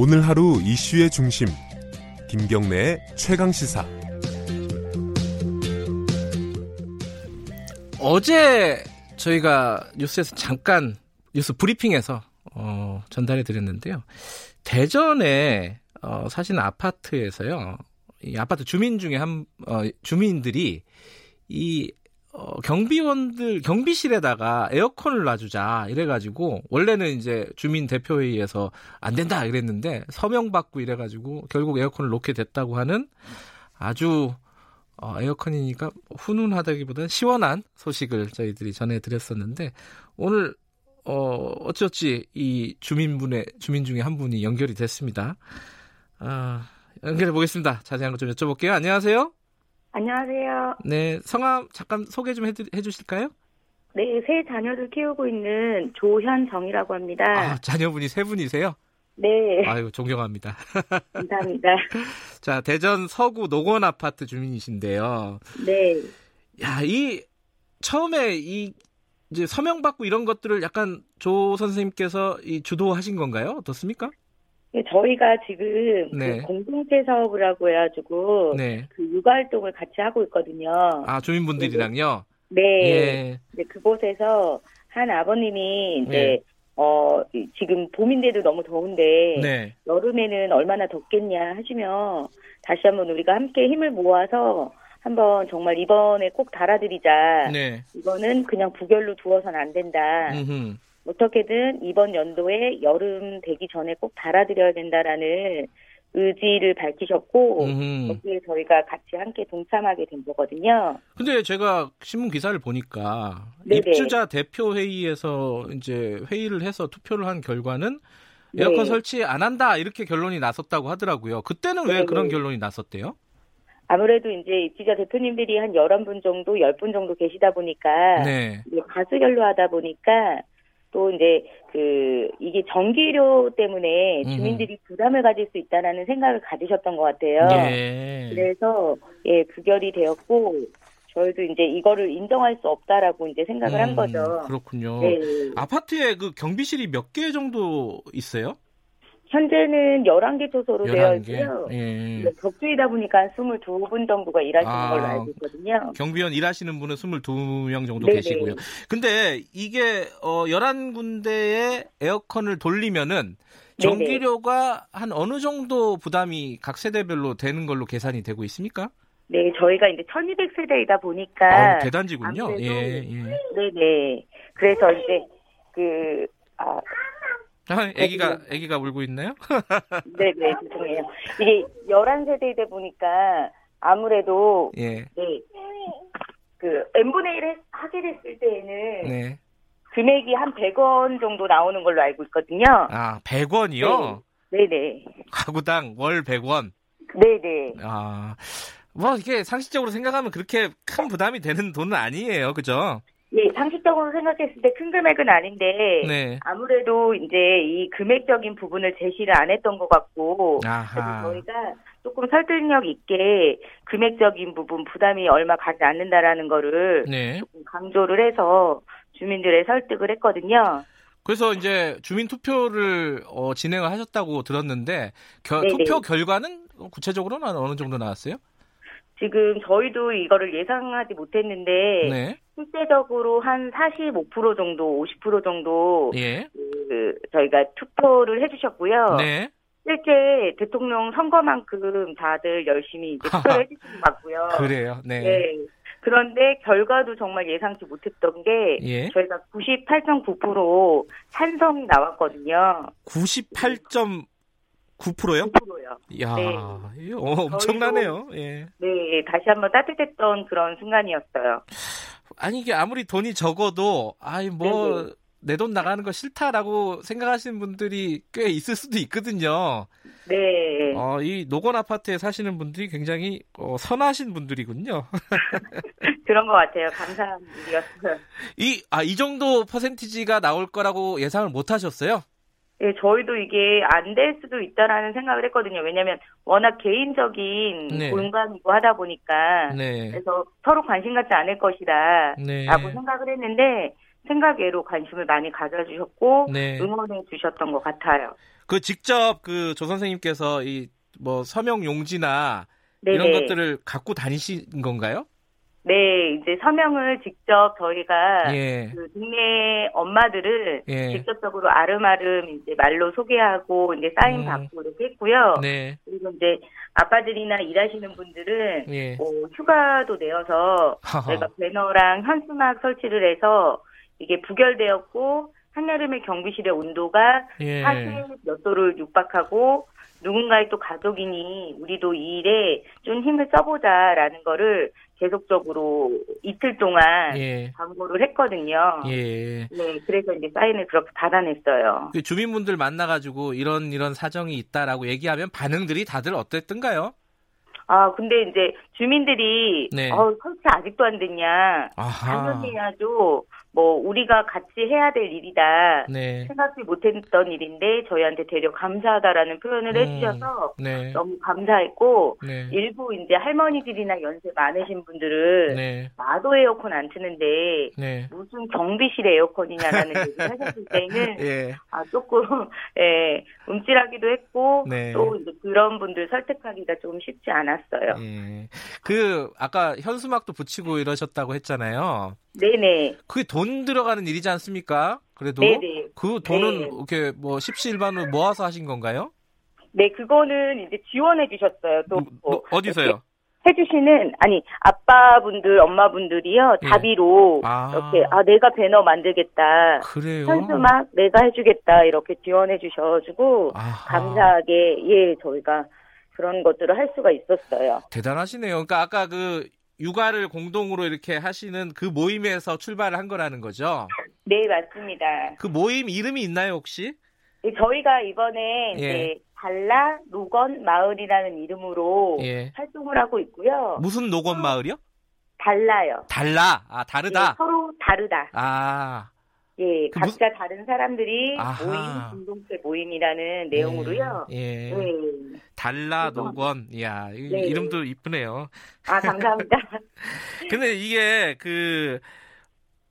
오늘 하루 이슈의 중심 김경래의 최강 시사 어제 저희가 뉴스에서 잠깐 뉴스 브리핑에서 어, 전달해 드렸는데요. 대전에 어, 사시는 아파트에서요. 이 아파트 주민 중에 한 어, 주민들이 이 어, 경비원들 경비실에다가 에어컨을 놔주자 이래가지고 원래는 이제 주민 대표회의에서 안 된다 이랬는데 서명 받고 이래가지고 결국 에어컨을 놓게 됐다고 하는 아주 어, 에어컨이니까 훈훈하다기보다는 시원한 소식을 저희들이 전해드렸었는데 오늘 어, 어찌어찌 이 주민분의 주민 중에 한 분이 연결이 됐습니다. 아, 연결해 보겠습니다. 자세한 것좀 여쭤볼게요. 안녕하세요. 안녕하세요. 네, 성함 잠깐 소개 좀 해드, 해주실까요? 네, 세 자녀를 키우고 있는 조현정이라고 합니다. 아, 자녀분이 세 분이세요? 네. 아유, 존경합니다. 감사합니다. 자, 대전 서구 노건 아파트 주민이신데요. 네. 야, 이 처음에 이 이제 서명 받고 이런 것들을 약간 조 선생님께서 이 주도하신 건가요? 어떻습니까? 네, 저희가 지금 네. 그 공동체 사업을 하고 해가지고 네. 그 육아 활동을 같이 하고 있거든요. 아, 주민분들이랑요? 네. 예. 네, 그곳에서 한 아버님이 이제 네. 어 이- 지금 봄인데도 너무 더운데 네. 여름에는 얼마나 덥겠냐 하시며 다시 한번 우리가 함께 힘을 모아서 한번 정말 이번에 꼭 달아드리자. 네. 이거는 그냥 부결로 두어서는 안 된다. 음흠. 어떻게든 이번 연도에 여름 되기 전에 꼭 달아드려야 된다라는 의지를 밝히셨고 음흠. 거기에 저희가 같이 함께 동참하게 된 거거든요. 근데 제가 신문 기사를 보니까 네네. 입주자 대표 회의에서 이제 회의를 해서 투표를 한 결과는 네. 에어컨 설치 안 한다 이렇게 결론이 났었다고 하더라고요. 그때는 왜 네네. 그런 결론이 났었대요? 아무래도 이제 입주자 대표님들이 한 11분 정도, 10분 정도 계시다 보니까 네. 가수결로 하다 보니까 또 이제 그 이게 전기료 때문에. 주민들이 부담을 가질 수 있다라는 생각을 가지셨던 것 같아요. 예. 그래서 예 부결이 되었고 저희도 이제 이거를 인정할 수 없다라고 이제 생각을 한 음, 거죠. 그렇군요. 네. 아파트에 그 경비실이 몇 개 정도 있어요? 현재는 11개 초소로 되어 11개. 있고요. 예. 네, 격주이다 보니까 22분 정도가 일하시는 아. 걸로 알고 있거든요. 경비원 일하시는 분은 22명 정도 네네. 계시고요. 근데 이게 어 11군데의 에어컨을 돌리면은 네네. 전기료가 한 어느 정도 부담이 각 세대별로 되는 걸로 계산이 되고 있습니까? 네, 저희가 이제 1200세대이다 보니까 아, 대단지군요. 예, 예. 네 네. 그래서 이제 그 아, 아, 아기가 아기가 울고 있나요? 네 네 죄송해요. 이게 11세대이다 보니까 아무래도 예. 네. 그 n분의 1 하게 됐을 때에는 네. 금액이 한 100원 정도 나오는 걸로 알고 있거든요. 아, 100원이요? 네 네. 가구당 월 100원. 네 네. 아. 뭐 이게 상식적으로 생각하면 그렇게 큰 부담이 되는 돈은 아니에요. 그죠? 예, 상식적으로 생각했을 때 큰 금액은 아닌데 네. 아무래도 이제 이 금액적인 부분을 제시를 안 했던 것 같고 그래서 아하. 저희가 조금 설득력 있게 금액적인 부분 부담이 얼마 가지 않는다라는 거를 네. 조금 강조를 해서 주민들의 설득을 했거든요. 그래서 이제 주민 투표를 어, 진행을 하셨다고 들었는데 겨-. 투표 결과는 구체적으로는 어느 정도 나왔어요? 지금 저희도 이거를 예상하지 못했는데 네. 실제적으로 한 45% 정도, 50% 정도 예. 그 저희가 투표를 해주셨고요. 네. 실제 대통령 선거만큼 다들 열심히 이제 투표를 해주신 것 같고요. 그래요. 네. 네. 그런데 결과도 정말 예상치 못했던 게 예. 저희가 98.9% 찬성이 나왔거든요. 98.9%요? 9%요. 야, 네. 이거 엄청나네요. 예. 네, 다시 한번 따뜻했던 그런 순간이었어요. 아니 이게 아무리 돈이 적어도 아이 뭐 네네. 내돈 나가는 거 싫다라고 생각하시는 분들이 꽤 있을 수도 있거든요. 네. 어, 이 노건 아파트에 사시는 분들이 굉장히 어, 선하신 분들이군요. 그런 것 같아요. 감사한 일이었어요. 이, 아, 이 정도 퍼센티지가 나올 거라고 예상을 못 하셨어요? 네, 저희도 이게 안 될 수도 있다라는 생각을 했거든요. 왜냐하면 워낙 개인적인 네. 공간이고 하다 보니까 네. 그래서 서로 관심 갖지 않을 것이다 네. 라고 생각을 했는데 생각외로 관심을 많이 가져주셨고 네. 응원해 주셨던 것 같아요. 그 직접 그 조 선생님께서 이 뭐 서명 용지나 네네. 이런 것들을 갖고 다니신 건가요? 네, 이제 서명을 직접 저희가 예. 그 동네 엄마들을 예. 직접적으로 아름아름 이제 말로 소개하고 이제 사인 음. 받고 이렇게 했고요. 네. 그리고 이제 아빠들이나 일하시는 분들은 예. 뭐 휴가도 내어서. 저희가 배너랑 현수막 설치를 해서 이게 부결되었고 한여름에 경비실의 온도가 예. 40몇 도를 육박하고 누군가의 또 가족이니 우리도 이 일에 좀 힘을 써보자라는 거를 계속적으로 이틀 동안 예. 광고를 했거든요. 예. 네, 그래서 이제 사인을 그렇게 받아냈어요. 그 주민분들 만나가지고 이런 이런 사정이 있다라고 얘기하면 반응들이 다들 어땠던가요? 아, 근데 이제 주민들이 네. 어, 설치 아직도 안 됐냐. 당연히 해야죠. 뭐 우리가 같이 해야 될 일이다. 네. 생각지 못했던 일인데 저희한테 되려 감사하다라는 표현을 음. 해주셔서 네. 너무 감사했고 네. 일부 이제 할머니들이나 연세 많으신 분들은 네. 나도 에어컨 안 트는데 네. 무슨 경비실 에어컨이냐라는 얘기를 하셨을 때는 예. 아 조금 예 움찔하기도 했고 네. 또 이제 그런 분들 설득하기가 좀 쉽지 않았어요. 예. 그 아까 현수막도 붙이고 이러셨다고 했잖아요. 네네 그게 돈 들어가는 일이지 않습니까? 그래도 네네 그 돈은 네. 이렇게 뭐 십시일반으로 모아서 하신 건가요? 네 그거는 이제 지원해 주셨어요. 또 누- 누- 어디서요? 해주시는 아니 아빠분들 엄마분들이요 예. 자비로 아. 이렇게 아 내가 배너 만들겠다 그래요. 현수막 내가 해주겠다 이렇게 지원해 주셔가지고. 감사하게 예 저희가 그런 것들을 할 수가 있었어요. 대단하시네요. 그러니까 아까 그 육아를 공동으로 이렇게 하시는 그 모임에서 출발을 한 거라는 거죠. 네 맞습니다. 그 모임 이름이 있나요 혹시? 예, 저희가 이번에 예. 이제 달라 노건 마을이라는 이름으로 예. 활동을 하고 있고요. 무슨 노건 마을이요? 달라요. 달라. 아 다르다. 예, 서로 다르다. 아. 예, 그 각자 다른 사람들이 아하. 모임 공동체 모임이라는 내용으로요. 예. 예. 네. 달라 노건. 이야, 이- 네. 이름도 이쁘네요. 아 감사합니다. 근데 이게 그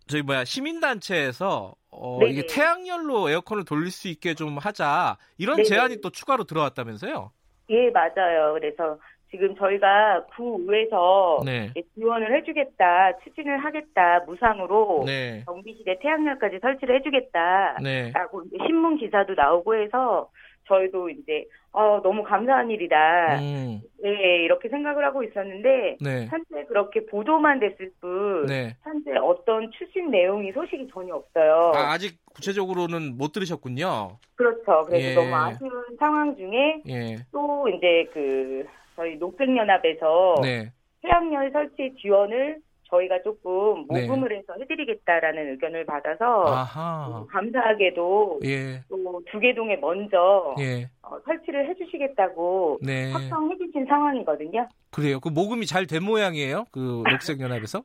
저희 뭐야 시민단체에서 어 네네. 이게 태양열로 에어컨을 돌릴 수 있게 좀 하자 이런 네네. 제안이 또 추가로 들어왔다면서요? 예, 맞아요. 그래서 지금 저희가 구의에서 네. 지원을 해주겠다, 추진을 하겠다, 무상으로 네. 경비실에 태양열까지 설치를 해주겠다. 네. 라고 이제 신문 기사도 나오고 해서 저희도 이제 어, 너무 감사한 일이다. 음. 네, 이렇게 생각을 하고 있었는데 네. 현재 그렇게 보도만 됐을 뿐 네. 현재 어떤 추진 내용이 소식이 전혀 없어요. 아, 아직 구체적으로는 못 들으셨군요. 그렇죠. 그래서 예. 너무 아쉬운 상황 중에 예. 또 이제 그 저희 녹색연합에서 네. 태양열 설치 지원을 저희가 조금 네. 모금을 해서 해드리겠다라는 의견을 받아서 아하. 감사하게도 예. 또 두개동에 먼저 예. 어, 설치를 해주시겠다고 네. 확정해주신 상황이거든요. 그래요. 그 모금이 잘 된 모양이에요. 그 녹색연합에서?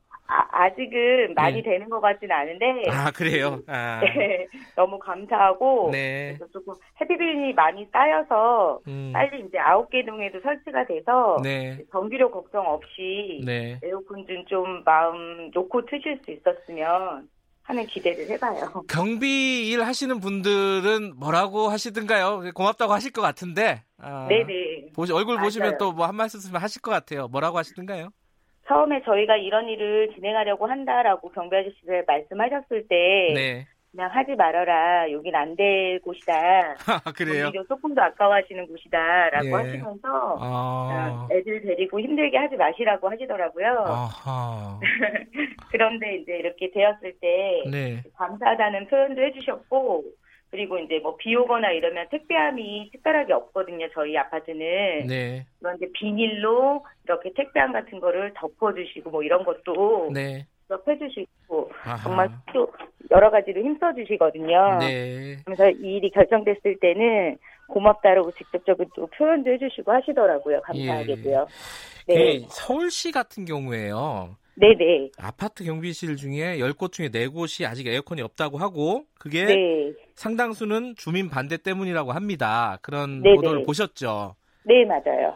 아, 직은 많이 예. 되는 것 같지는 않은데 아, 그래요. 아. 네, 너무 감사하고 네. 그래서 조금 헤비빌이 많이 쌓여서 음. 빨리 이제 아홉 개 동에도 설치가 돼서 네. 전기료 걱정 없이 네. 에어컨 좀, 좀 마음 놓고 트실 수 있었으면 하는 기대를 해봐요. 경비 일 하시는 분들은 뭐라고 하시든가요? 고맙다고 하실 것 같은데. 아, 네네. 보시, 얼굴 보시면 맞아요. 또뭐 한 말씀 하실 것 같아요. 뭐라고 하시든가요? 처음에 저희가 이런 일을 진행하려고 한다라고 경비 아저씨를 말씀하셨을 때 네. 그냥 하지 말아라. 여긴 안 될 곳이다. 그래요. 오히려 조금 더 아까워하시는 곳이다라고 예. 하시면서 아. 어, 애들 데리고 힘들게 하지 마시라고 하시더라고요. 그런데 이제 이렇게 되었을 때 네. 감사하다는 표현도 해주셨고 그리고 이제 뭐 비 오거나 이러면 택배함이 특별하게 없거든요. 저희 아파트는 네. 그런데 비닐로 이렇게 택배함 같은 거를 덮어주시고 뭐 이런 것도 네. 해 주시고 아하. 정말 또 여러 가지로 힘써 주시거든요. 네. 그래서 이 일이 결정됐을 때는 고맙다라고 직접적으로 또 표현도 해주시고 하시더라고요. 감사하게도요. 네, 그 서울시 같은 경우에요. 네네, 아파트 경비실 중에 10곳 중에 4곳이 아직 에어컨이 없다고 하고 그게 네, 상당수는 주민 반대 때문이라고 합니다. 그런 네네. 보도를 보셨죠? 네 맞아요.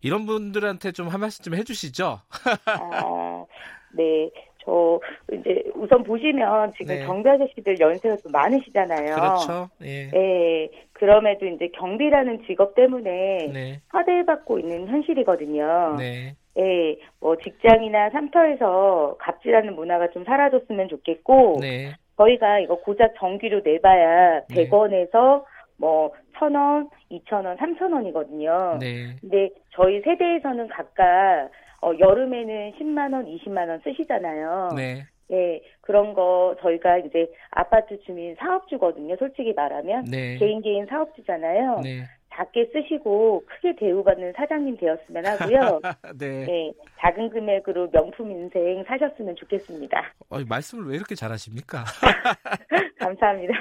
이런 분들한테 좀 한 말씀 좀 해주시죠. 아, 네. 저 이제 우선 보시면 지금 네. 경비 아저씨들 연세가 좀 많으시잖아요. 그렇죠. 예. 예, 그럼에도 이제 경비라는 직업 때문에 네. 화대받고 있는 현실이거든요. 네. 예, 뭐 직장이나 삼터에서 갑질하는 문화가 좀 사라졌으면 좋겠고, 네. 저희가 이거 고작 전기료 내봐야 네. 100원에서 뭐 1000원, 2000원, 3000원이거든요. 네. 근데 저희 세대에서는 각각 어, 여름에는 10만 원, 20만 원 쓰시잖아요. 네. 예, 그런 거 저희가 이제 아파트 주민 사업주거든요. 솔직히 말하면 네. 개인 개인 사업주잖아요. 네. 작게 쓰시고 크게 대우받는 사장님 되었으면 하고요. 네. 예, 작은 금액으로 명품 인생 사셨으면 좋겠습니다. 어, 말씀을 왜 이렇게 잘하십니까? 감사합니다.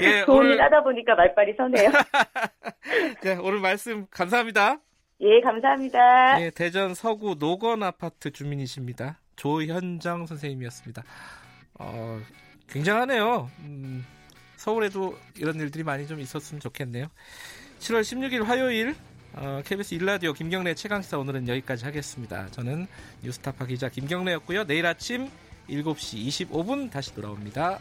예, 좋은 오늘 일 하다 보니까 말빨이 서네요. 네, 오늘 말씀 감사합니다. 예, 감사합니다. 예, 대전 서구 노건 아파트 주민이십니다. 조현정 선생님이었습니다. 어, 굉장하네요. 음, 서울에도 이런 일들이 많이 좀 있었으면 좋겠네요. 7월 16일 화요일 어, KBS 일라디오 김경래 최강시사 오늘은 여기까지 하겠습니다. 저는 뉴스타파 기자 김경래였고요. 내일 아침 7시 25분 다시 돌아옵니다.